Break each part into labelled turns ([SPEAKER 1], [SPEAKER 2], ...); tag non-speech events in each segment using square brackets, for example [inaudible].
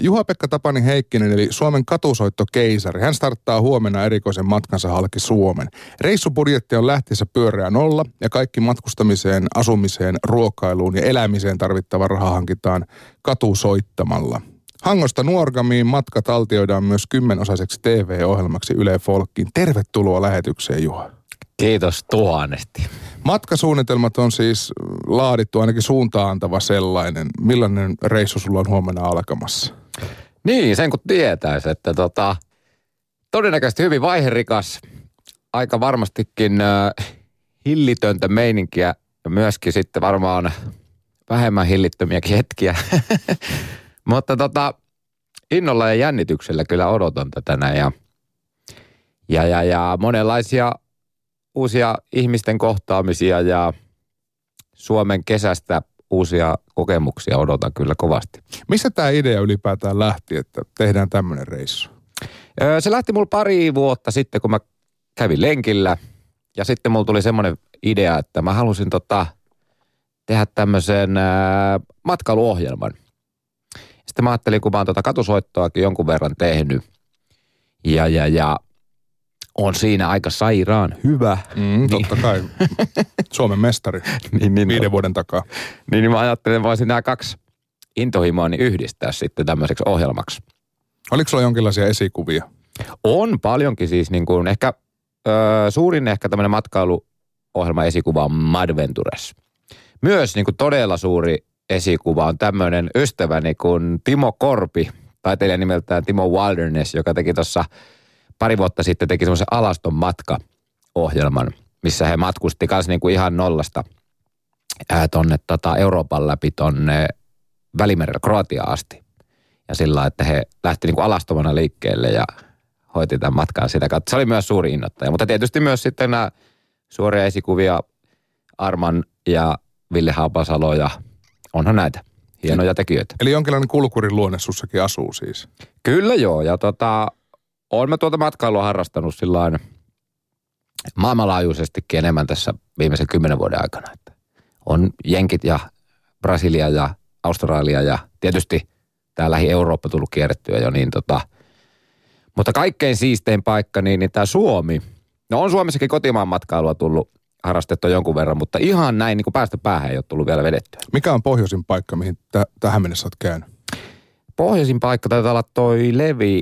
[SPEAKER 1] Juha-Pekka Tapani Heikkinen eli Suomen katusoittokeisari. Hän starttaa huomenna erikoisen matkansa halki Suomen. Reissubudjetti on lähtiessä pyöreä nolla ja kaikki matkustamiseen, asumiseen, ruokailuun ja elämiseen tarvittava raha hankitaan katusoittamalla. Hangosta Nuorgamiin matka taltioidaan myös kymmenosaiseksi TV-ohjelmaksi Yle Folkkiin. Tervetuloa lähetykseen Juha.
[SPEAKER 2] Kiitos tuhannesti.
[SPEAKER 1] Matkasuunnitelmat on siis laadittu ainakin suuntaantava sellainen. Millainen reissu sulla on huomenna alkamassa?
[SPEAKER 2] Niin, sen kun tietäisi, että tota, todennäköisesti hyvin vaiherikas, aika varmastikin äh, hillitöntä meininkiä ja myöskin sitten varmaan vähemmän hillittömiäkin hetkiä. [laughs] Mutta tota, innolla ja jännityksellä kyllä odotan tätä näin ja, ja, ja, ja monenlaisia uusia ihmisten kohtaamisia ja Suomen kesästä uusia kokemuksia odotan kyllä kovasti.
[SPEAKER 1] Missä tämä idea ylipäätään lähti, että tehdään tämmöinen reissu?
[SPEAKER 2] Se lähti mulla pari vuotta sitten, kun mä kävin lenkillä. Ja sitten mulla tuli semmoinen idea, että mä halusin tota, tehdä tämmöisen matkailuohjelman. Sitten mä ajattelin, kun mä oon tota katusoittoakin jonkun verran tehnyt. Ja, ja, ja on siinä aika sairaan hyvä.
[SPEAKER 1] Mm, totta niin. kai. Suomen mestari [laughs] niin, niin, viiden no. vuoden takaa.
[SPEAKER 2] Niin, niin mä ajattelin, että voisin nämä kaksi intohimoani yhdistää sitten tämmöiseksi ohjelmaksi.
[SPEAKER 1] Oliko sulla jonkinlaisia esikuvia?
[SPEAKER 2] On paljonkin siis, niin kuin ehkä ö, suurin ehkä tämmöinen matkailuohjelma esikuva on Madventures. Myös niin kuin todella suuri esikuva on tämmöinen ystäväni kuin Timo Korpi, taiteilija nimeltään Timo Wilderness, joka teki tuossa – pari vuotta sitten teki semmoisen alaston matka-ohjelman, missä he matkusti kanssa niin kuin ihan nollasta ää, tonne tota Euroopan läpi tonne Välimerellä Kroatiaan asti. Ja sillä että he lähti niin kuin alastomana liikkeelle ja hoiti tämän matkan sitä kautta. Se oli myös suuri innoittaja. Mutta tietysti myös sitten nämä suoria esikuvia Arman ja Ville Haapasalo ja onhan näitä hienoja tekijöitä.
[SPEAKER 1] Eli jonkinlainen kulkurin luonne sussakin asuu siis?
[SPEAKER 2] Kyllä joo. Ja tota, olen mä tuota matkailua harrastanut sillä maailmanlaajuisestikin enemmän tässä viimeisen kymmenen vuoden aikana. Että on Jenkit ja Brasilia ja Australia ja tietysti tämä lähi-Eurooppa tullut kierrettyä jo niin tota. Mutta kaikkein siistein paikka, niin, niin tämä Suomi. No on Suomessakin kotimaan matkailua tullut harrastettua jonkun verran, mutta ihan näin niin kuin päästä päähän ei ole tullut vielä vedettyä.
[SPEAKER 1] Mikä on pohjoisin paikka, mihin t- tähän mennessä olet käynyt?
[SPEAKER 2] Pohjoisin paikka taitaa olla toi Levi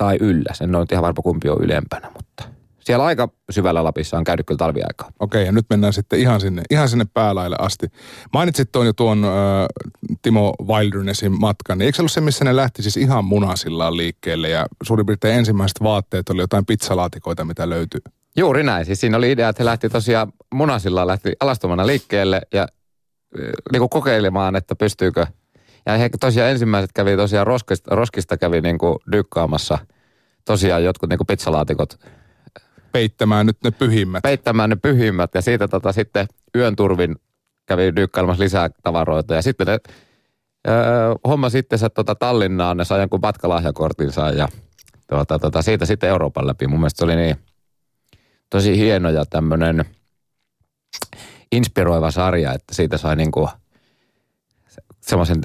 [SPEAKER 2] tai Ylläs. En ole ihan varma kumpi on ylempänä, mutta siellä aika syvällä Lapissa on käynyt kyllä talviaikaa.
[SPEAKER 1] Okei, ja nyt mennään sitten ihan sinne, ihan sinne päälaille asti. Mainitsit tuon jo tuon äh, Timo Wildernessin matkan, niin eikö se ollut se, missä ne lähti siis ihan munasillaan liikkeelle ja suurin piirtein ensimmäiset vaatteet oli jotain pizzalaatikoita, mitä löytyi?
[SPEAKER 2] Juuri näin. Siis siinä oli idea, että he lähti tosiaan munasillaan, lähti alastomana liikkeelle ja niin kuin kokeilemaan, että pystyykö – ja he tosiaan ensimmäiset kävi tosiaan roskista, roskista kävi niin kuin dykkaamassa tosiaan jotkut niin kuin pizzalaatikot.
[SPEAKER 1] Peittämään nyt ne pyhimmät.
[SPEAKER 2] Peittämään ne pyhimmät ja siitä tota, sitten yön turvin kävi dykkailemassa lisää tavaroita. Ja sitten ne öö, homma sitten se tota Tallinnaan, ne sai jonkun matkalahjakortinsa ja tuota, tota, siitä sitten Euroopan läpi. Mun mielestä se oli niin tosi hieno ja tämmöinen inspiroiva sarja, että siitä sai niin kuin semmoisen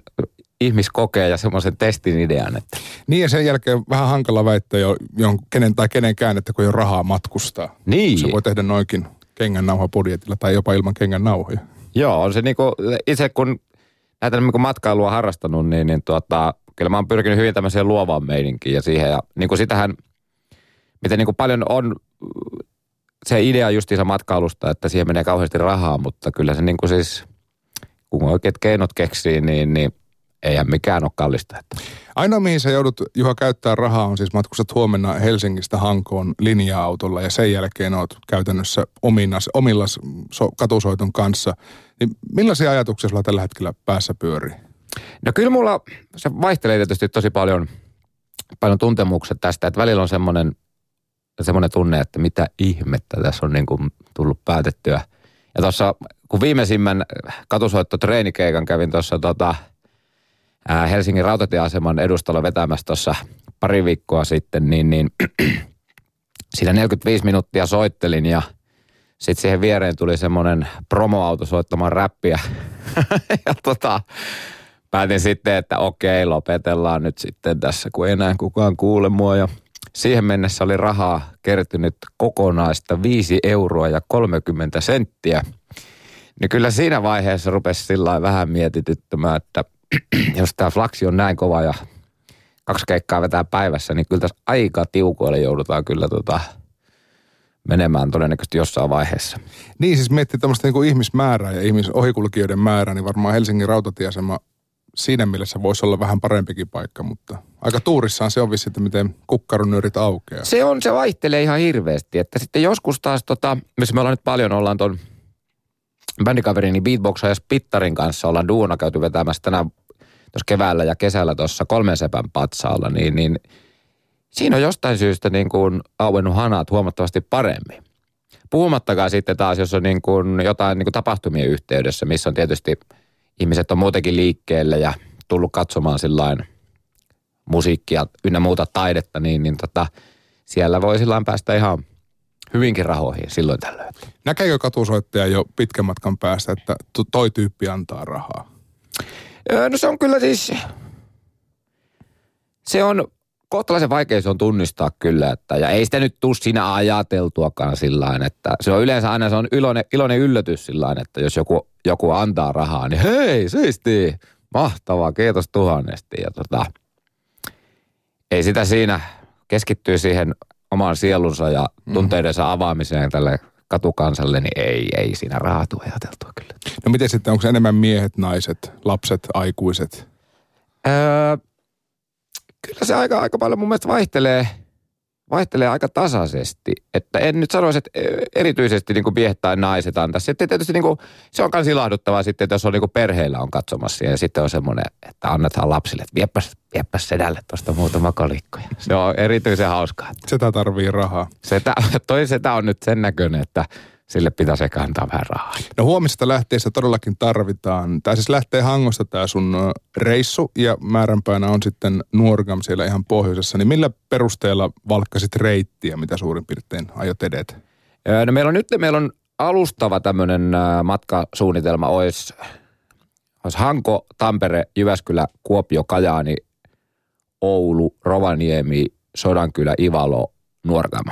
[SPEAKER 2] ihmiskokeen ja semmoisen testin idean. Että.
[SPEAKER 1] Niin ja sen jälkeen vähän hankala väittää jo, jo kenen tai kenenkään, että kun ei ole rahaa matkustaa.
[SPEAKER 2] Niin.
[SPEAKER 1] Se voi tehdä noinkin kengän budjetilla tai jopa ilman kengän nauhoja.
[SPEAKER 2] Joo, on se niinku, itse kun näitä niinku matkailua harrastanut, niin, niin tuota, kyllä mä oon pyrkinyt hyvin tämmöiseen luovaan meininkiin ja siihen. Ja niin kuin sitähän, miten niin kuin paljon on se idea justiinsa matkailusta, että siihen menee kauheasti rahaa, mutta kyllä se niin kuin siis – kun oikeat keinot keksii, niin, niin eihän mikään ole kallista. Että.
[SPEAKER 1] Ainoa mihin sä joudut Juha käyttää rahaa on siis matkustat huomenna Helsingistä Hankoon linja-autolla ja sen jälkeen oot käytännössä ominas, omillas so, katusoiton kanssa. Niin millaisia ajatuksia sulla tällä hetkellä päässä pyörii?
[SPEAKER 2] No kyllä mulla, se vaihtelee tietysti tosi paljon, paljon tuntemukset tästä, että välillä on semmoinen, semmoinen tunne, että mitä ihmettä tässä on niin kuin tullut päätettyä. Ja tuossa kun viimeisimmän katusoittotreenikeikan kävin tuossa tota, Helsingin rautatieaseman edustalla vetämässä tuossa pari viikkoa sitten, niin, niin [clears throat] siinä 45 minuuttia soittelin ja sitten siihen viereen tuli semmoinen promoauto soittamaan räppiä. [laughs] ja tota, päätin sitten, että okei, lopetellaan nyt sitten tässä, kun ei enää kukaan kuule mua. Ja siihen mennessä oli rahaa kertynyt kokonaista 5 euroa ja 30 senttiä. Niin kyllä siinä vaiheessa rupesi sillä vähän mietityttämään, että [clears throat] jos tämä flaksi on näin kova ja kaksi keikkaa vetää päivässä, niin kyllä tässä aika tiukoille joudutaan kyllä tota, menemään todennäköisesti jossain vaiheessa.
[SPEAKER 1] Niin, siis miettii tämmöistä niin ihmismäärää ja ihmisohikulkijoiden määrää, niin varmaan Helsingin rautatieasema siinä mielessä voisi olla vähän parempikin paikka, mutta aika tuurissaan se on vissi, että miten kukkaronyörit aukeaa.
[SPEAKER 2] Se on, se vaihtelee ihan hirveästi, että sitten joskus taas tota, missä me ollaan nyt paljon, ollaan ton bändikaverini Beatboxa ja Spittarin kanssa ollaan duuna käyty vetämässä tänä tuossa keväällä ja kesällä tuossa kolmen sepän patsaalla, niin, niin siinä on jostain syystä niin kuin auennut hanat huomattavasti paremmin. Puhumattakaan sitten taas, jos on niin kuin jotain niin kuin tapahtumien yhteydessä, missä on tietysti ihmiset on muutenkin liikkeelle ja tullut katsomaan sillain musiikkia ynnä muuta taidetta, niin, niin tota, siellä voi silloin päästä ihan hyvinkin rahoihin silloin tällöin.
[SPEAKER 1] Näkeekö katusoittaja jo pitkän matkan päästä, että toi tyyppi antaa rahaa?
[SPEAKER 2] No se on kyllä siis, se on kohtalaisen vaikea se on tunnistaa kyllä, että, ja ei sitä nyt tuu siinä ajateltuakaan sillä että se on yleensä aina se on iloinen, iloinen yllätys sillä että jos joku, joku antaa rahaa, niin hei, siisti, mahtavaa, kiitos tuhannesti. Ja tota, ei sitä siinä keskittyy siihen omaan sielunsa ja mm. tunteidensa avaamiseen tälle katukansalle, niin ei, ei siinä rahaa tule ajateltua kyllä.
[SPEAKER 1] No miten sitten, onko enemmän miehet, naiset, lapset, aikuiset?
[SPEAKER 2] Öö, kyllä se aika, aika paljon mun mielestä vaihtelee, vaihtelee aika tasaisesti. Että en nyt sanoisi, että erityisesti niin kuin miehet tai naiset antaa. Sitten tietysti niin kuin, se on myös ilahduttavaa sitten, että jos on niin kuin perheillä on katsomassa ja sitten on semmoinen, että annetaan lapsille, että vieppäs, vieppäs sedälle tuosta muutama kolikko. Se on erityisen hauskaa.
[SPEAKER 1] Sitä tarvii rahaa.
[SPEAKER 2] Setä, toi setä on nyt sen näköinen, että sille pitäisi ehkä antaa vähän rahaa.
[SPEAKER 1] No huomista lähteessä todellakin tarvitaan. Tai siis lähtee Hangosta tämä sun reissu ja määränpäänä on sitten Nuorgam siellä ihan pohjoisessa. Niin millä perusteella valkkasit reittiä, mitä suurin piirtein aiot edetä?
[SPEAKER 2] No meillä on nyt meillä on alustava tämmöinen matkasuunnitelma, olisi, olisi Hanko, Tampere, Jyväskylä, Kuopio, Kajaani, Oulu, Rovaniemi, Sodankylä, Ivalo, Nuorgama.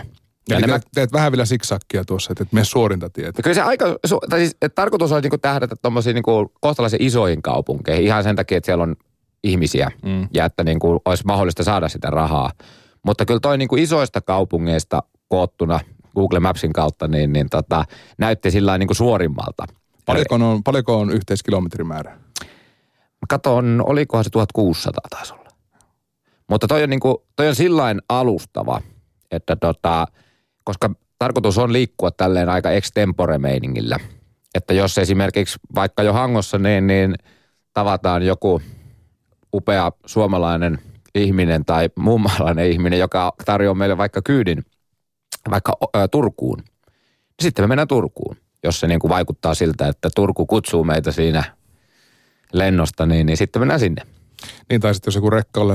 [SPEAKER 1] Ja nämä... teet, teet vähän vielä siksakkia tuossa, että et mene suorinta tietä.
[SPEAKER 2] Kyllä se aika, tai siis, että tarkoitus on niinku tähdätä tuommoisiin niinku kohtalaisen isoihin kaupunkeihin. Ihan sen takia, että siellä on ihmisiä mm. ja että niinku olisi mahdollista saada sitä rahaa. Mutta kyllä toi niinku isoista kaupungeista koottuna Google Mapsin kautta, niin, niin tota, näytti sillä niinku suorimmalta.
[SPEAKER 1] Paljonko on, paljonko on yhteiskilometrimäärä?
[SPEAKER 2] Mä katson, olikohan se 1600 taisi olla. Mutta toi on, niinku, toi on sillain alustava, että tota, koska tarkoitus on liikkua tälleen aika extempore-meiningillä. Että jos esimerkiksi vaikka jo Hangossa niin, niin tavataan joku upea suomalainen ihminen tai muumalainen ihminen, joka tarjoaa meille vaikka kyydin vaikka ä, Turkuun. Niin sitten me mennään Turkuun, jos se niin kuin vaikuttaa siltä, että Turku kutsuu meitä siinä lennosta, niin, niin sitten mennään sinne.
[SPEAKER 1] Niin, tai sitten jos joku rekka on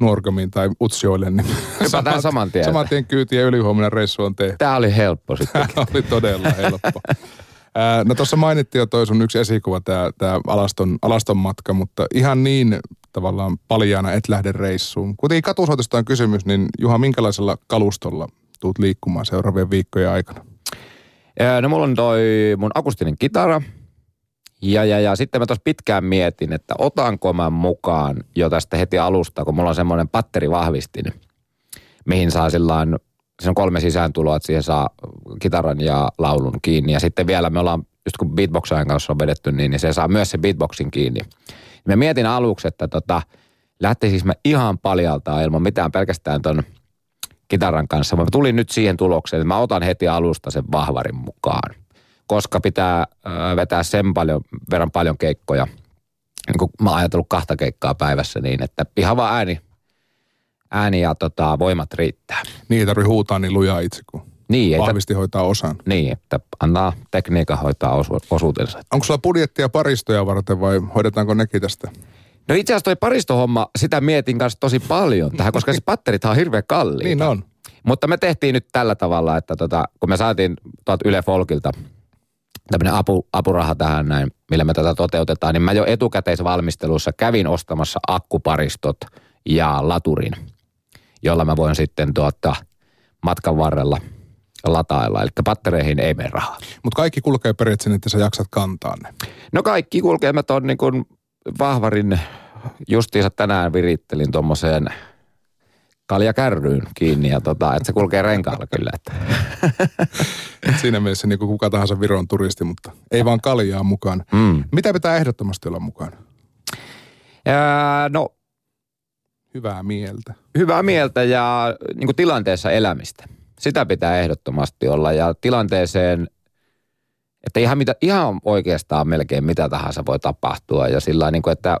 [SPEAKER 1] Nuorgamiin tai Utsjoille, niin
[SPEAKER 2] saman, saman tien.
[SPEAKER 1] Saman tien kyyti ja ylihuomenna reissu on tehty.
[SPEAKER 2] Tämä oli helppo [laughs] sitten.
[SPEAKER 1] Tämä oli todella helppo. no tuossa mainittiin jo toi sun yksi esikuva, tämä, tämä alaston, alaston matka, mutta ihan niin tavallaan paljaana et lähde reissuun. Kuitenkin katusoitosta on kysymys, niin Juha, minkälaisella kalustolla tuut liikkumaan seuraavien viikkojen aikana?
[SPEAKER 2] No mulla on toi mun akustinen kitara, ja, ja, ja sitten mä tuossa pitkään mietin, että otanko mä mukaan jo tästä heti alusta, kun mulla on semmoinen patterivahvistin, mihin saa silloin, se on kolme sisääntuloa, että siihen saa kitaran ja laulun kiinni. Ja sitten vielä me ollaan, just kun beatboxajan kanssa on vedetty, niin, niin se saa myös se beatboxin kiinni. Mä mietin aluksi, että tota, lähtisis mä ihan paljalta ilman mitään pelkästään ton kitaran kanssa. Mä tulin nyt siihen tulokseen, että mä otan heti alusta sen vahvarin mukaan koska pitää vetää sen paljon, verran paljon keikkoja. Niin kuin mä oon ajatellut kahta keikkaa päivässä niin, että ihan vaan ääni, ääni ja tota, voimat riittää.
[SPEAKER 1] Niin ei tarvitse huutaa niin lujaa itse, kun niin, vahvisti että, hoitaa osan.
[SPEAKER 2] Niin, että antaa tekniikka hoitaa osu, osuutensa.
[SPEAKER 1] Onko sulla budjettia paristoja varten vai hoidetaanko nekin tästä?
[SPEAKER 2] No itse asiassa toi paristohomma, sitä mietin kanssa tosi paljon tähän, koska se patterit on hirveän kalliita.
[SPEAKER 1] niin on.
[SPEAKER 2] Mutta me tehtiin nyt tällä tavalla, että tota, kun me saatiin tuolta Yle Folkilta – tämmöinen apu, apuraha tähän näin, millä me tätä toteutetaan, niin mä jo etukäteisvalmistelussa kävin ostamassa akkuparistot ja laturin, jolla mä voin sitten tuota, matkan varrella latailla. Eli pattereihin ei mene rahaa.
[SPEAKER 1] Mutta kaikki kulkee periaatteessa, että sä jaksat kantaa ne.
[SPEAKER 2] No kaikki kulkee. Mä ton niin kuin vahvarin justiinsa tänään virittelin tuommoiseen kaljakärryyn kiinni ja tota, että se kulkee renkaalla kyllä. Että. [laughs]
[SPEAKER 1] Et siinä mielessä niin kuin kuka tahansa Viron turisti, mutta ei vaan kaljaa mukaan.
[SPEAKER 2] Mm.
[SPEAKER 1] Mitä pitää ehdottomasti olla mukana?
[SPEAKER 2] Ja, no
[SPEAKER 1] Hyvää mieltä.
[SPEAKER 2] hyvää mieltä ja niin kuin tilanteessa elämistä. Sitä pitää ehdottomasti olla ja tilanteeseen, että ihan, mitä, ihan oikeastaan melkein mitä tahansa voi tapahtua ja sillä niin kuin, että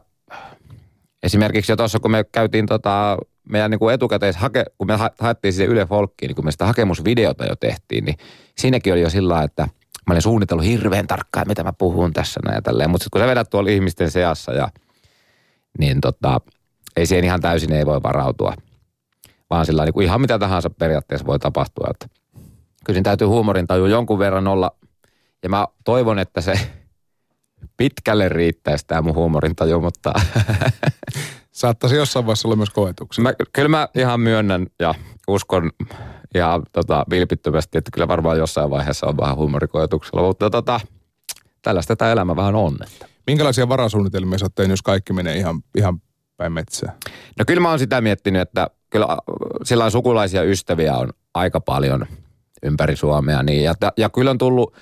[SPEAKER 2] esimerkiksi jo tuossa kun me käytiin tota, meidän niin kuin etukäteis, hake, kun me ha- haettiin siihen Yle Folkkiin, niin kun me sitä hakemusvideota jo tehtiin, niin siinäkin oli jo sillä että mä olin suunnitellut hirveän tarkkaan, mitä mä puhun tässä näin ja tälleen. Mutta kun sä vedät tuolla ihmisten seassa ja niin tota, ei siihen ihan täysin ei voi varautua. Vaan sillä niin kuin ihan mitä tahansa periaatteessa voi tapahtua. Että kyllä siinä täytyy huumorin taju jonkun verran olla. Ja mä toivon, että se pitkälle riittäisi tämä mun huumorintaju, mutta [laughs]
[SPEAKER 1] Saattaisi jossain vaiheessa olla myös koetuksia.
[SPEAKER 2] mä, kyllä mä ihan myönnän ja uskon ihan tota, vilpittömästi, että kyllä varmaan jossain vaiheessa on vähän huumorikoetuksella, mutta tota, tällaista tämä elämä vähän on. Että.
[SPEAKER 1] Minkälaisia varasuunnitelmia sä oot tehnyt, jos kaikki menee ihan, ihan päin metsään?
[SPEAKER 2] No kyllä mä oon sitä miettinyt, että kyllä äh, sillä lailla sukulaisia ystäviä on aika paljon ympäri Suomea. Niin, ja, ja kyllä on tullut,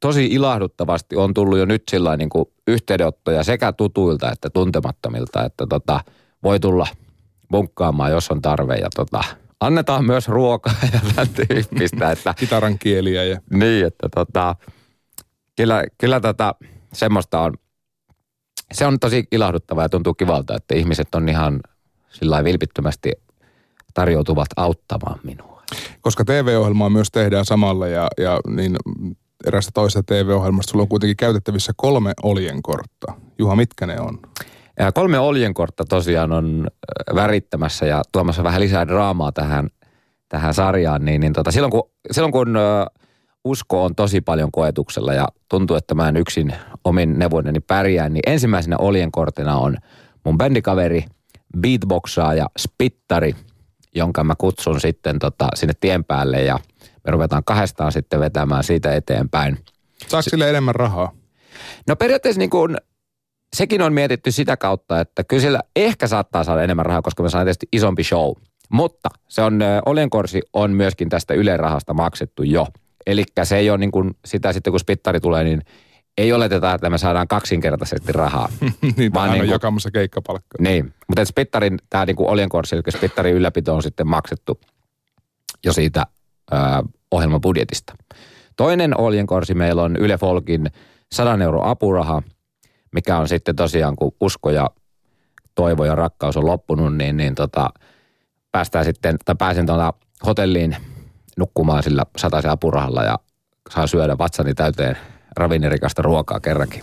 [SPEAKER 2] tosi ilahduttavasti on tullut jo nyt sillä niin kuin yhteydenottoja sekä tutuilta että tuntemattomilta, että tota, voi tulla bunkkaamaan, jos on tarve. Ja tota, annetaan myös ruokaa ja tämän tyyppistä, että [laughs]
[SPEAKER 1] Kitaran kieliä ja
[SPEAKER 2] niin, että tota, kyllä, kyllä tota, semmoista on, se on tosi ilahduttavaa ja tuntuu kivalta, että ihmiset on ihan sillä vilpittömästi tarjoutuvat auttamaan minua.
[SPEAKER 1] koska TV-ohjelmaa myös tehdään samalla ja, ja niin erästä toisesta TV-ohjelmasta sulla on kuitenkin käytettävissä kolme oljenkortta. Juha, mitkä ne on?
[SPEAKER 2] Ja kolme oljenkortta tosiaan on värittämässä ja tuomassa vähän lisää draamaa tähän, tähän sarjaan. Niin, niin tota, silloin kun, silloin kun usko on tosi paljon koetuksella ja tuntuu, että mä en yksin omin neuvoineni pärjää, niin ensimmäisenä oljenkorttina on mun bändikaveri, beatboxaaja, spittari, jonka mä kutsun sitten tota, sinne tien päälle ja me ruvetaan kahdestaan sitten vetämään siitä eteenpäin.
[SPEAKER 1] Saako sille enemmän rahaa?
[SPEAKER 2] No periaatteessa niin kuin, sekin on mietitty sitä kautta, että kyllä sillä ehkä saattaa saada enemmän rahaa, koska me saadaan tietysti isompi show. Mutta se on, Olenkorsi on myöskin tästä Yle rahasta maksettu jo. Eli se ei ole niin kuin sitä sitten, kun spittari tulee, niin ei oleteta, että me saadaan kaksinkertaisesti rahaa. [laughs]
[SPEAKER 1] niin,
[SPEAKER 2] Vaan
[SPEAKER 1] aina
[SPEAKER 2] niinku-
[SPEAKER 1] jakamassa keikkapalkkaa.
[SPEAKER 2] Niin, mutta Spittarin, tämä niinku oljenkorsi, eli Spittarin ylläpito on sitten maksettu jo siitä ö, ohjelmabudjetista. Toinen oljenkorsi meillä on Yle Folkin 100 euro apuraha, mikä on sitten tosiaan, kun usko ja toivo ja rakkaus on loppunut, niin, niin tota, päästään sitten, tai pääsen tuota hotelliin nukkumaan sillä sataisen apurahalla ja saan syödä vatsani täyteen ravinnerikasta ruokaa kerrankin.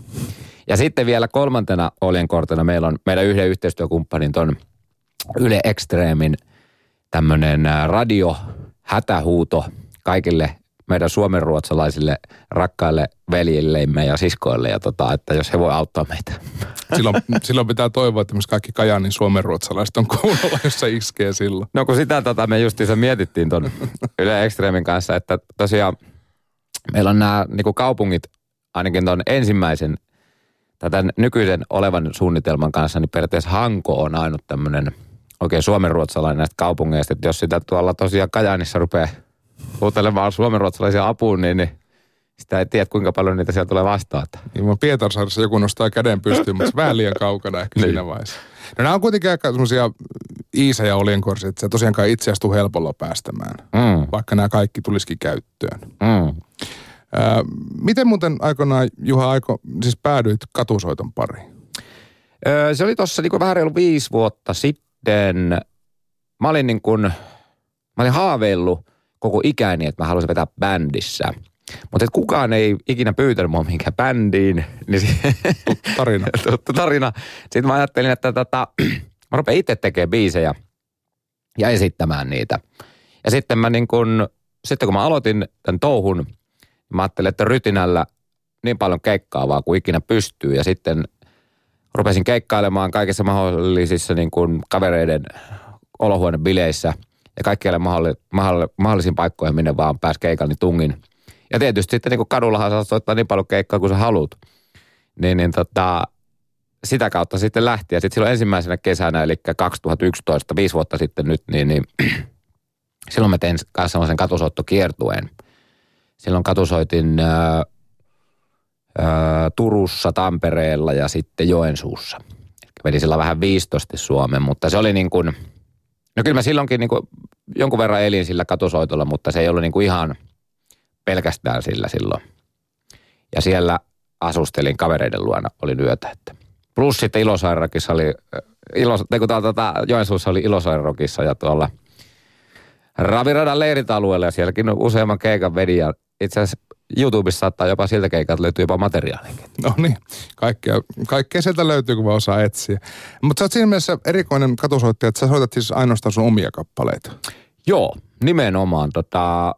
[SPEAKER 2] Ja sitten vielä kolmantena oljenkortena meillä on meidän yhden yhteistyökumppanin ton Yle Extremin tämmöinen radio hätähuuto kaikille meidän suomenruotsalaisille rakkaille veljillemme ja siskoille, ja tota, että jos he voi auttaa meitä. [laughs]
[SPEAKER 1] Silloin, silloin pitää toivoa, että myös kaikki Kajaanin suomenruotsalaiset on kuulolla, jos se iskee silloin.
[SPEAKER 2] No kun sitä tota, me justiinsa mietittiin ton [laughs] Yle Extremin kanssa, että tosiaan meillä on nämä niin kaupungit, ainakin ton ensimmäisen tai tämän nykyisen olevan suunnitelman kanssa, niin periaatteessa Hanko on ainut tämmöinen oikein suomenruotsalainen näistä kaupungeista, että jos sitä tuolla tosiaan Kajaanissa rupeaa huutelemaan suomenruotsalaisia apuun, niin, niin sitä ei tiedä, kuinka paljon niitä siellä tulee vastaan.
[SPEAKER 1] Niin vaan Pietarsaaressa joku nostaa käden pystyyn, mutta se vähän liian kaukana ehkä
[SPEAKER 2] Niin.
[SPEAKER 1] siinä vaiheessa. No nämä on kuitenkin aika semmoisia iisejä oljenkorsia, että se tosiaankaan itse astu helpolla päästämään,
[SPEAKER 2] Mm,
[SPEAKER 1] vaikka nämä kaikki tulisikin käyttöön.
[SPEAKER 2] mm.
[SPEAKER 1] Ää, miten muuten aikoinaan, Juha, aiko, siis päädyit katusoiton pariin?
[SPEAKER 2] Öö, se oli tuossa niin vähän reilu viisi vuotta sitten. Mä olin niin kuin, mä olin haaveillut koko ikäni, että mä haluaisin vetää bändissä. Mutta kukaan ei ikinä pyytänyt mua mihinkään bändiin, niin se,
[SPEAKER 1] Tarina. [laughs]
[SPEAKER 2] tuttu tarina. Sitten mä ajattelin, että tota, [clears throat] mä rupean itse tekemään biisejä ja esittämään niitä. Ja sitten mä niin kun, sitten kun mä aloitin tämän touhun, mä ajattelin, että rytinällä niin paljon keikkaa vaan kuin ikinä pystyy. Ja sitten rupesin keikkailemaan kaikissa mahdollisissa niin kuin kavereiden olohuonebileissä ja kaikkialle mahdolli, mahdolli, mahdollisiin paikkoihin, minne vaan pääsi keikalla, niin tungin. Ja tietysti sitten niin kuin kadullahan saa soittaa niin paljon keikkaa kuin sä haluat. Niin, niin tota, sitä kautta sitten lähti. Ja sitten silloin ensimmäisenä kesänä, eli 2011, viisi vuotta sitten nyt, niin, niin [clears throat] silloin mä tein kanssa sellaisen katusoittokiertueen. Silloin katusoitin ää, Turussa, Tampereella ja sitten Joensuussa. Eli sillä vähän 15 Suomen, mutta se oli niin kuin, no kyllä mä silloinkin niin kuin jonkun verran elin sillä katusoitolla, mutta se ei ollut niin kuin ihan pelkästään sillä silloin. Ja siellä asustelin kavereiden luona, oli yötä, että Plus sitten Ilosairokissa oli, Ilos, kun tuota, Joensuussa oli Ilosairokissa ja tuolla Raviradan leiritalueella ja sielläkin useamman keikan vedin ja itse asiassa YouTubessa saattaa jopa siltä keikalta löytyy jopa materiaalikin.
[SPEAKER 1] No niin, kaikkea, kaikkea sieltä löytyy, kun osaa etsiä. Mutta sä oot siinä mielessä erikoinen katusoittaja, että sä soitat siis ainoastaan sun omia kappaleita.
[SPEAKER 2] Joo, nimenomaan. Tota,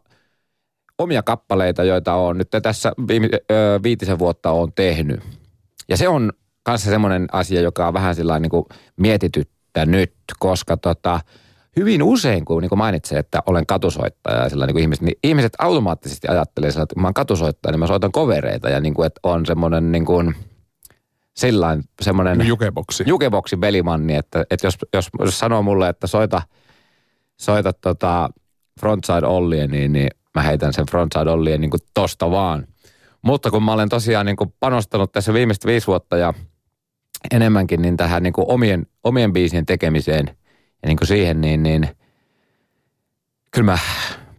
[SPEAKER 2] omia kappaleita, joita on nyt tässä viime, ö, viitisen vuotta on tehnyt. Ja se on kanssa semmoinen asia, joka on vähän sillä niin mietityttänyt, koska tota, hyvin usein, kun niin mainitsee, että olen katusoittaja ja sillä niin ihmiset, niin ihmiset automaattisesti ajattelee sillä, että mä oon katusoittaja, niin mä soitan kovereita ja niin kuin, että on semmoinen niin kuin, sillain semmoinen...
[SPEAKER 1] Niin jukeboksi.
[SPEAKER 2] Jukeboksi belimanni, että, että jos, jos, jos sanoo mulle, että soita, soita tota frontside Ollie, niin, niin mä heitän sen frontside Ollien niin kuin tosta vaan. Mutta kun mä olen tosiaan niin kuin panostanut tässä viimeistä viisi vuotta ja enemmänkin niin tähän niin kuin omien, omien biisien tekemiseen ja niin kuin siihen, niin, niin kyllä mä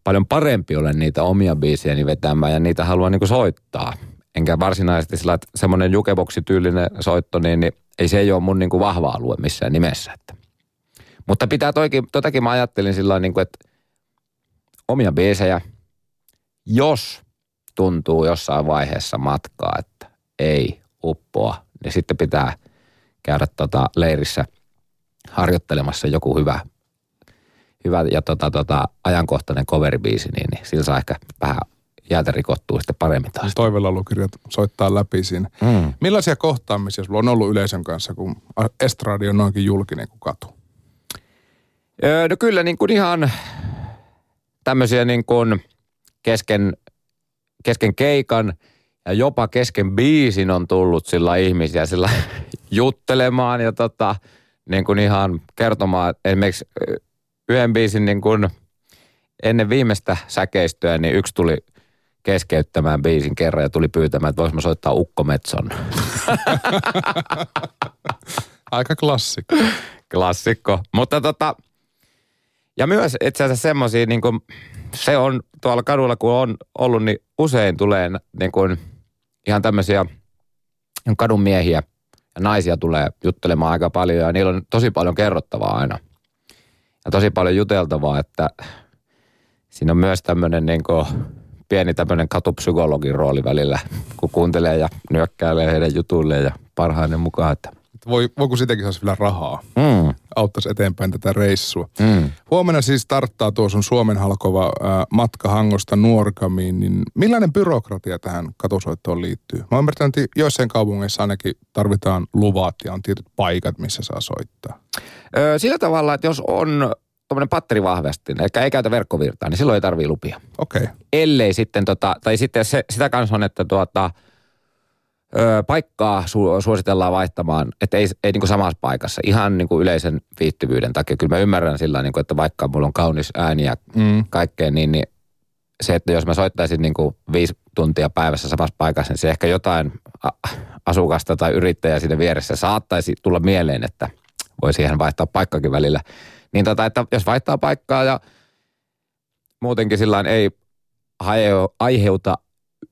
[SPEAKER 2] paljon parempi olen niitä omia biisejäni vetämään ja niitä haluan niin kuin soittaa. Enkä varsinaisesti sillä, että semmoinen jukeboksi-tyylinen soitto, niin, niin ei se ei ole mun niin kuin vahva alue missään nimessä. Että. Mutta pitää toikin, totakin mä ajattelin sillä niin kuin, että omia biisejä, jos tuntuu jossain vaiheessa matkaa, että ei uppoa, niin sitten pitää – käydä tota leirissä harjoittelemassa joku hyvä, hyvä ja tota, tota, ajankohtainen coveribiisi, niin, niin sillä saa ehkä vähän jäätä rikottua sitten paremmin taas.
[SPEAKER 1] Toivellalukirjat soittaa läpi siinä. Mm. Millaisia kohtaamisia sulla on ollut yleisön kanssa, kun estradi on noinkin julkinen kuin katu?
[SPEAKER 2] Öö, no kyllä niin kuin ihan tämmöisiä niin kuin kesken, kesken keikan – ja jopa kesken biisin on tullut sillä ihmisiä sillä [laughs] juttelemaan ja tota, niin kuin ihan kertomaan, esimerkiksi yhden biisin niin kuin ennen viimeistä säkeistöä, niin yksi tuli keskeyttämään biisin kerran ja tuli pyytämään, että voisimme soittaa Ukkometson. [laughs]
[SPEAKER 1] Aika klassikko.
[SPEAKER 2] Klassikko. Mutta tota, ja myös itse asiassa semmoisia, niin kuin, se on tuolla kadulla kun on ollut, niin usein tulee niin kuin, ihan tämmöisiä kadun miehiä ja naisia tulee juttelemaan aika paljon ja niillä on tosi paljon kerrottavaa aina. Ja tosi paljon juteltavaa, että siinä on myös tämmöinen niin kuin pieni tämmöinen katupsykologin rooli välillä, kun kuuntelee ja nyökkäilee heidän jutuilleen ja parhainen mukaan, että –
[SPEAKER 1] voi, voiko sitäkin saisi vielä rahaa. Mm. Auttaisi eteenpäin tätä reissua. Mm. Huomenna siis starttaa tuo sun Suomen halkova äh, matka Hangosta Nuorgamiin. Niin millainen byrokratia tähän katusoittoon liittyy? Mä ymmärtän, että joissain kaupungeissa ainakin tarvitaan luvat ja on tietyt paikat, missä saa soittaa.
[SPEAKER 2] Öö, sillä tavalla, että jos on tuommoinen patteri vahvasti, eli ei käytä verkkovirtaa, niin silloin ei tarvii lupia.
[SPEAKER 1] Okei. Okay.
[SPEAKER 2] Ellei sitten, tota, tai sitten se, sitä kanssa on, että tuota, ö, paikkaa su- suositellaan vaihtamaan, että ei, ei niin kuin samassa paikassa, ihan niin kuin yleisen viittyvyyden takia. Kyllä mä ymmärrän sillä niin kuin, että vaikka mulla on kaunis ääni ja mm. kaikkea, niin, niin se, että jos mä soittaisin niin kuin viisi tuntia päivässä samassa paikassa, niin se ehkä jotain asukasta tai yrittäjää siinä vieressä saattaisi tulla mieleen, että voi siihen vaihtaa paikkakin välillä. Niin tota, että jos vaihtaa paikkaa ja muutenkin sillä ei aiheuta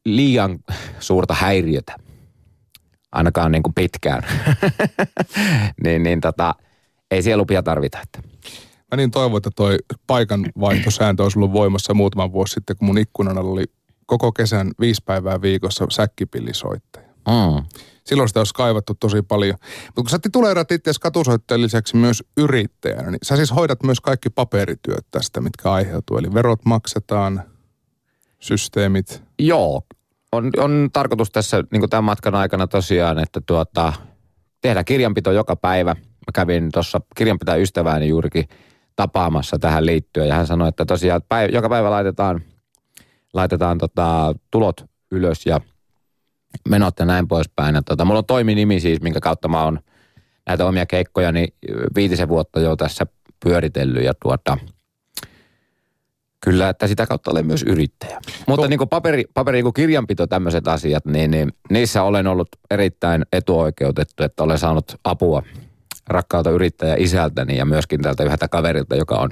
[SPEAKER 2] liian suurta häiriötä, ainakaan niin kuin pitkään, [laughs] niin, niin tota, ei siellä lupia tarvita. Että.
[SPEAKER 1] Mä niin toivon, että toi paikanvaihtosääntö olisi ollut voimassa muutaman vuosi sitten, kun mun ikkunan oli koko kesän viisi päivää viikossa säkkipillisoittaja. Mm. Silloin sitä olisi kaivattu tosi paljon. Mutta kun sä tuleerat itse katusoittajan lisäksi myös yrittäjänä, niin sä siis hoidat myös kaikki paperityöt tästä, mitkä aiheutuu. Eli verot maksetaan, systeemit.
[SPEAKER 2] Joo, on, on tarkoitus tässä niin tämän matkan aikana tosiaan, että tuota, tehdään kirjanpito joka päivä. Mä kävin tuossa kirjanpitäjäystävääni juurikin tapaamassa tähän liittyen ja hän sanoi, että tosiaan päivä, joka päivä laitetaan, laitetaan tota, tulot ylös ja menot ja näin poispäin. Ja tota, mulla on toiminimi siis, minkä kautta mä oon näitä omia keikkoja niin viitisen vuotta jo tässä pyöritellyt ja tuota, Kyllä, että sitä kautta olen myös yrittäjä. Mutta niin kuin paperi, paperi niin kuin kirjanpito, tämmöiset asiat, niin, niin niissä olen ollut erittäin etuoikeutettu, että olen saanut apua rakkaalta yrittäjä isältäni ja myöskin tältä yhdeltä kaverilta, joka on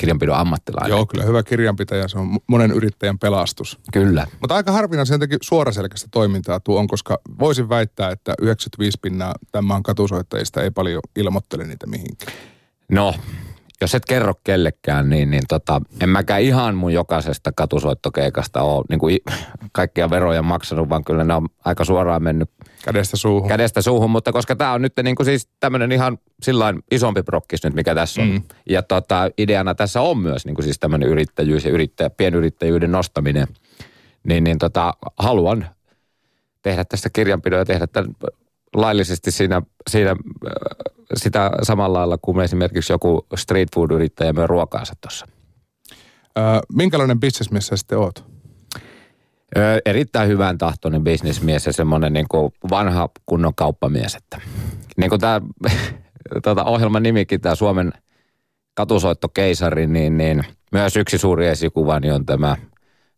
[SPEAKER 2] kirjanpidon ammattilainen.
[SPEAKER 1] Joo, kyllä hyvä kirjanpitäjä, se on monen yrittäjän pelastus.
[SPEAKER 2] Kyllä.
[SPEAKER 1] Mutta aika harvinaisen jotenkin suoraselkäistä toimintaa tuo on, koska voisin väittää, että 95 pinnaa tämän maan katusoittajista ei paljon ilmoittele niitä mihinkään.
[SPEAKER 2] No, jos et kerro kellekään, niin, niin tota, en mäkään ihan mun jokaisesta katusoittokeikasta ole niin kuin kaikkia veroja maksanut, vaan kyllä ne on aika suoraan mennyt
[SPEAKER 1] kädestä suuhun.
[SPEAKER 2] Kädestä suuhun, mutta koska tämä on nyt niin kuin siis tämmöinen ihan sillain isompi prokkis nyt, mikä tässä on. Mm. Ja tota, ideana tässä on myös niin kuin siis tämmöinen yrittäjyys ja yrittäjä, pienyrittäjyyden nostaminen. Niin, niin tota, haluan tehdä tästä kirjanpidon ja tehdä tämän laillisesti siinä, siinä sitä samalla lailla kuin esimerkiksi joku street food-yrittäjä myy ruokaansa tuossa.
[SPEAKER 1] minkälainen bisnesmies sä sitten oot?
[SPEAKER 2] Ö, erittäin hyvän tahtoinen bisnesmies ja semmoinen niin kuin vanha kunnon kauppamies. Että, niin kuin tämä [laughs] tuota, ohjelman nimikin, tämä Suomen katusoittokeisari, niin, niin myös yksi suuri esikuva niin on tämä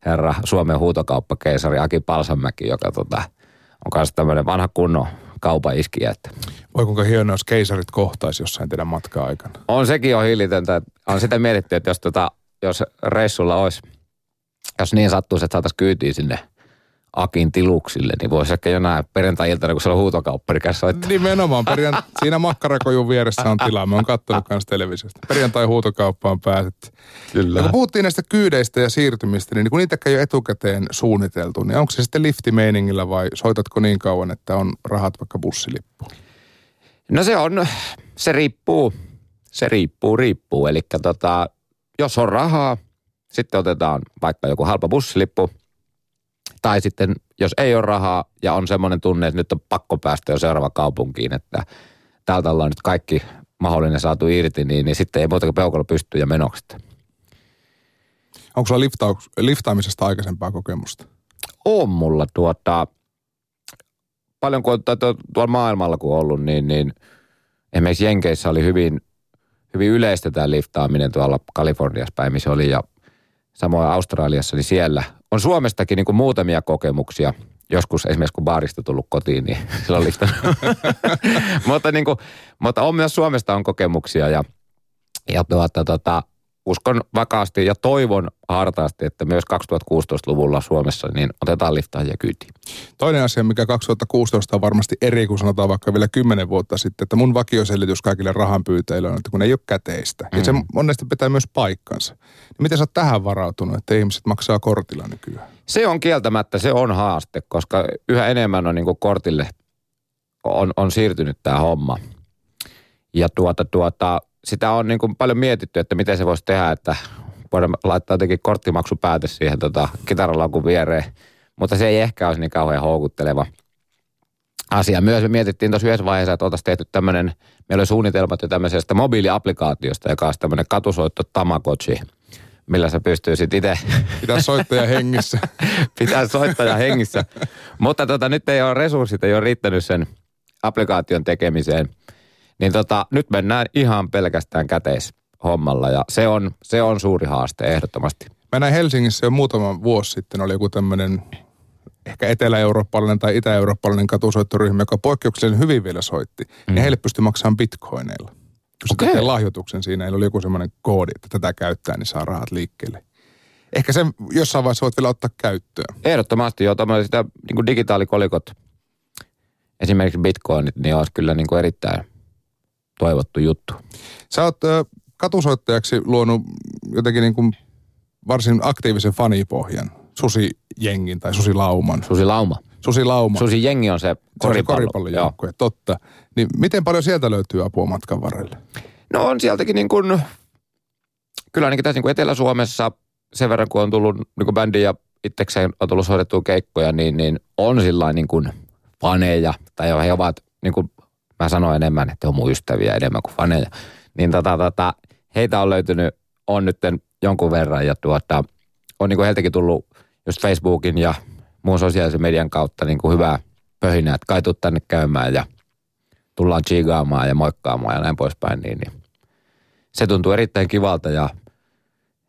[SPEAKER 2] herra Suomen huutokauppakeisari Aki Palsamäki, joka tota, on myös tämmöinen vanha kunnon kaupan iskiä. Että.
[SPEAKER 1] Voi kuinka hienoa, jos keisarit kohtaisi jossain teidän matkaa aikana.
[SPEAKER 2] On sekin jo hillitöntä. On sitä mietitty, että jos, tota, jos reissulla olisi, jos niin sattuisi, että saataisiin kyytiin sinne Akin tiluksille, niin voisi ehkä jonain perjantai-iltana, kun siellä on huutokauppa, niin soittaa.
[SPEAKER 1] Nimenomaan. Perjant- [laughs] siinä makkarakojun vieressä on tilaa. Mä oon kattonut kanssa televisiosta. Perjantai huutokauppaan pääset. Kyllä. Ja kun puhuttiin näistä kyydeistä ja siirtymistä, niin kun niitäkään ei ole etukäteen suunniteltu, niin onko se sitten liftimeiningillä vai soitatko niin kauan, että on rahat vaikka bussilippu?
[SPEAKER 2] No se on, se riippuu, se riippuu, riippuu. Eli tota, jos on rahaa, sitten otetaan vaikka joku halpa bussilippu – tai sitten, jos ei ole rahaa ja on semmoinen tunne, että nyt on pakko päästä jo seuraava kaupunkiin, että täältä ollaan nyt kaikki mahdollinen saatu irti, niin, niin sitten ei muuta kuin peukalo pystyy ja menokset.
[SPEAKER 1] Onko sulla lifta- liftaamisesta aikaisempaa kokemusta?
[SPEAKER 2] On mulla tuota, paljon kuin tuolla maailmalla kun ollut, niin, niin esimerkiksi Jenkeissä oli hyvin, hyvin yleistä tämä liftaaminen tuolla Kaliforniassa päin, missä oli, ja samoin Australiassa, niin siellä on Suomestakin niin kuin muutamia kokemuksia. Joskus esimerkiksi kun baarista tullut kotiin, niin [laughs] sillä on [laughs] mutta, niin kuin, mutta on myös Suomesta on kokemuksia ja, ja tuota, tuota, uskon vakaasti ja toivon hartaasti, että myös 2016-luvulla Suomessa niin otetaan liftaajia kyytiin.
[SPEAKER 1] Toinen asia, mikä 2016 on varmasti eri kuin sanotaan vaikka vielä 10 vuotta sitten, että mun vakioselitys kaikille rahanpyytäjille on, että kun ei ole käteistä. Mm. Ja se mm. monesti pitää myös paikkansa. Niin miten sä oot tähän varautunut, että ihmiset maksaa kortilla nykyään?
[SPEAKER 2] Se on kieltämättä, se on haaste, koska yhä enemmän on niin kuin kortille on, on siirtynyt tämä homma. Ja tuota, tuota, sitä on niin kuin paljon mietitty, että miten se voisi tehdä, että voidaan laittaa jotenkin korttimaksupäätös siihen tota, kitaralaukun viereen. Mutta se ei ehkä olisi niin kauhean houkutteleva asia. Myös me mietittiin tuossa yhdessä vaiheessa, että oltaisiin tehty tämmöinen, meillä oli suunnitelmat jo tämmöisestä mobiiliaplikaatiosta, joka olisi tämmöinen katusoitto Tamagotchi, millä sä pystyisit itse...
[SPEAKER 1] Pitää soittaja hengissä. [laughs]
[SPEAKER 2] Pitää soittaja hengissä. Mutta tota, nyt ei ole resurssit, ei ole riittänyt sen applikaation tekemiseen – niin tota, nyt mennään ihan pelkästään käteishommalla ja se on, se on suuri haaste ehdottomasti.
[SPEAKER 1] Mä näin Helsingissä jo muutama vuosi sitten, oli joku tämmöinen ehkä etelä-eurooppalainen tai itä-eurooppalainen katusoittoryhmä, joka poikkeuksellisen hyvin vielä soitti. Mm. Ja heille pystyi maksamaan bitcoineilla. Kun okay. lahjoituksen siinä, oli joku semmoinen koodi, että tätä käyttää, niin saa rahat liikkeelle. Ehkä sen jossain vaiheessa voit vielä ottaa käyttöön.
[SPEAKER 2] Ehdottomasti joo, sitä niin digitaalikolikot, esimerkiksi bitcoinit, niin olisi kyllä niin kuin erittäin toivottu juttu.
[SPEAKER 1] Sä oot äh, katusoittajaksi luonut jotenkin niin kuin varsin aktiivisen fanipohjan. Susi-jengin tai Susi-lauman.
[SPEAKER 2] Susi-lauma.
[SPEAKER 1] Susi-lauma.
[SPEAKER 2] Susi-jengi on se koripallo.
[SPEAKER 1] koripallojoukkue, totta. Niin miten paljon sieltä löytyy apua matkan varrelle?
[SPEAKER 2] No on sieltäkin niin kuin, kyllä ainakin tässä niin kuin Etelä-Suomessa sen verran, kun on tullut niin kuin bändin ja itsekseen on tullut soitettua keikkoja, niin, niin on sillä niin kuin faneja, tai he ovat, niin kuin mä sanoin enemmän, että on mun ystäviä enemmän kuin faneja, niin tota, tota, heitä on löytynyt, on nyt jonkun verran, ja tuota, on niin kuin heiltäkin tullut just Facebookin ja muun sosiaalisen median kautta niin kuin hyvää pöhinää, että kai tänne käymään ja tullaan chigaamaan ja moikkaamaan ja näin poispäin, niin, niin se tuntuu erittäin kivalta ja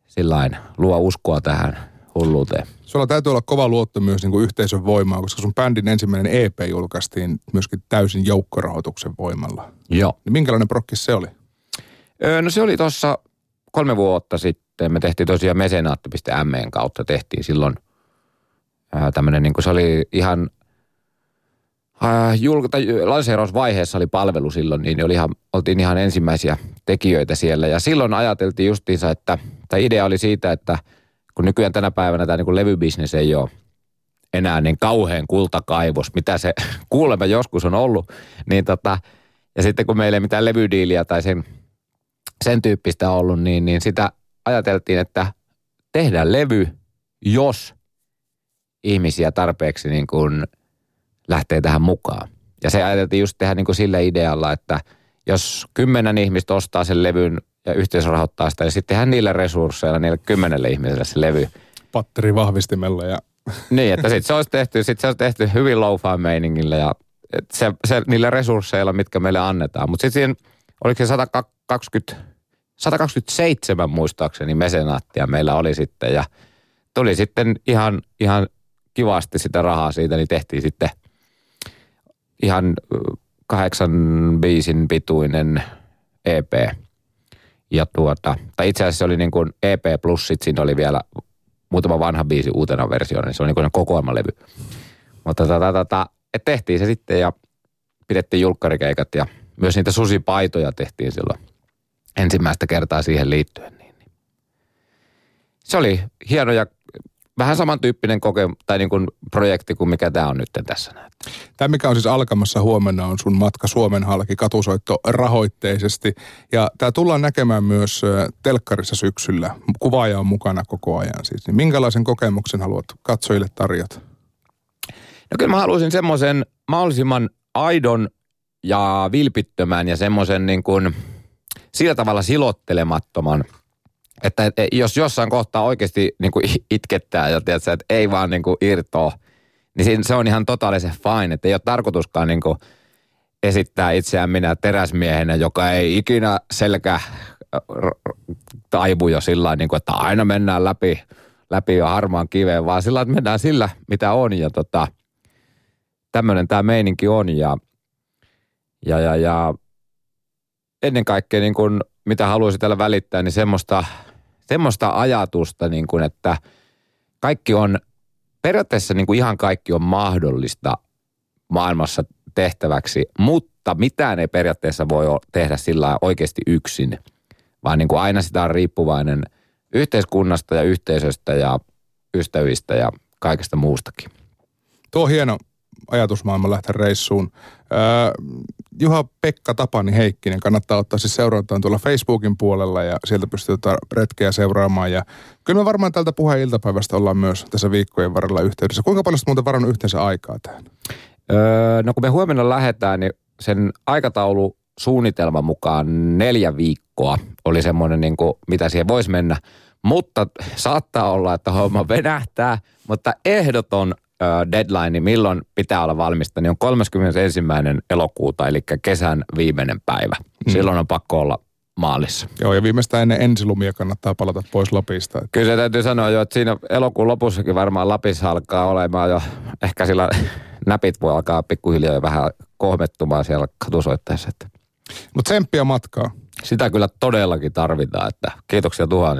[SPEAKER 2] sillain luo uskoa tähän hulluuteen.
[SPEAKER 1] Sulla täytyy olla kova luotto myös niin kuin yhteisön voimaa, koska sun bändin ensimmäinen EP julkaistiin myöskin täysin joukkorahoituksen voimalla.
[SPEAKER 2] Joo.
[SPEAKER 1] Niin minkälainen prokkis se oli?
[SPEAKER 2] Öö, no se oli tuossa kolme vuotta sitten. Me tehtiin tosiaan mesenaatti.mn kautta. Tehtiin silloin tämmöinen, niin kuin se oli ihan äh, tai lanseerausvaiheessa oli palvelu silloin, niin oli ihan, oltiin ihan ensimmäisiä tekijöitä siellä. Ja silloin ajateltiin justiinsa, että tämä idea oli siitä, että kun nykyään tänä päivänä tämä niin levybisnes ei ole enää niin kauhean kultakaivos, mitä se [laughs] kuulemma joskus on ollut, niin tota, ja sitten kun meillä ei mitään levydiiliä tai sen, sen tyyppistä ollut, niin, niin sitä ajateltiin, että tehdään levy, jos ihmisiä tarpeeksi niin kuin lähtee tähän mukaan. Ja se ajateltiin just tehdä niin kuin sillä idealla, että jos kymmenen ihmistä ostaa sen levyn ja yhteisö rahoittaa sitä, ja sitten tehdään niillä resursseilla niille kymmenelle ihmiselle se levy.
[SPEAKER 1] Patteri vahvistimella ja...
[SPEAKER 2] Niin, että sitten se olisi tehty, sit se olisi tehty hyvin low meiningillä ja se, se, niillä resursseilla, mitkä meille annetaan. Mutta sitten siinä, oliko se 120, 127 muistaakseni mesenaattia meillä oli sitten ja tuli sitten ihan, ihan kivasti sitä rahaa siitä, niin tehtiin sitten ihan kahdeksan biisin pituinen EP. Ja tuota, tai itse asiassa se oli niin kuin EP plus sit siinä oli vielä muutama vanha biisi uutena versiona, niin se on niin kuin kokoelmalevy. Mutta tota, tota, et tehtiin se sitten ja pidettiin julkkarikeikat ja myös niitä susipaitoja tehtiin silloin ensimmäistä kertaa siihen liittyen. Niin, niin. Se oli hieno ja vähän samantyyppinen koke- tai niin kuin projekti kuin mikä tämä on nyt tässä näet.
[SPEAKER 1] Tämä, mikä on siis alkamassa huomenna, on sun matka Suomen halki katusoitto rahoitteisesti. Ja tämä tullaan näkemään myös telkkarissa syksyllä. Kuvaaja on mukana koko ajan siis. Niin minkälaisen kokemuksen haluat katsojille tarjota?
[SPEAKER 2] No kyllä mä haluaisin semmoisen mahdollisimman aidon ja vilpittömän ja semmoisen niin kuin sillä tavalla silottelemattoman – että jos jossain kohtaa oikeasti niin kuin itkettää ja tiedätkö, että ei vaan niin kuin irtoa, niin se on ihan totaalisen fine. Että ei ole tarkoituskaan niin kuin esittää itseään minä teräsmiehenä, joka ei ikinä selkä taivu jo sillä niin että aina mennään läpi, läpi jo harmaan kiveen, vaan sillä että mennään sillä, mitä on. Ja tota, tämmöinen tämä meininki on. Ja, ja, ja, ja ennen kaikkea niin kuin, mitä haluaisin tällä välittää, niin semmoista – semmoista ajatusta, niin kuin, että kaikki on, periaatteessa niin kuin ihan kaikki on mahdollista maailmassa tehtäväksi, mutta mitään ei periaatteessa voi tehdä sillä oikeasti yksin, vaan niin kuin aina sitä on riippuvainen yhteiskunnasta ja yhteisöstä ja ystävistä ja kaikesta muustakin.
[SPEAKER 1] Tuo on hieno ajatusmaailma lähteä reissuun. Juha Pekka Tapani Heikkinen kannattaa ottaa siis seurantaan tuolla Facebookin puolella ja sieltä pystyy retkeä seuraamaan. Ja kyllä me varmaan tältä puheen iltapäivästä ollaan myös tässä viikkojen varrella yhteydessä. Kuinka paljon muuten varannut yhteensä aikaa tähän?
[SPEAKER 2] Öö, no kun me huomenna lähdetään, niin sen aikataulu suunnitelman mukaan neljä viikkoa oli semmoinen, niin kuin, mitä siihen voisi mennä. Mutta saattaa olla, että homma [laughs] venähtää, mutta ehdoton deadline, milloin pitää olla valmista, niin on 31. elokuuta, eli kesän viimeinen päivä. Mm. Silloin on pakko olla maalissa.
[SPEAKER 1] Joo, ja viimeistään ennen ensilumia kannattaa palata pois Lapista.
[SPEAKER 2] Kyllä se täytyy sanoa jo, että siinä elokuun lopussakin varmaan Lapissa alkaa olemaan jo, ehkä sillä näpit voi alkaa pikkuhiljaa vähän kohmettumaan siellä katusoittaessa.
[SPEAKER 1] Mutta tsemppiä matkaa.
[SPEAKER 2] Sitä kyllä todellakin tarvitaan, että kiitoksia tuhannet.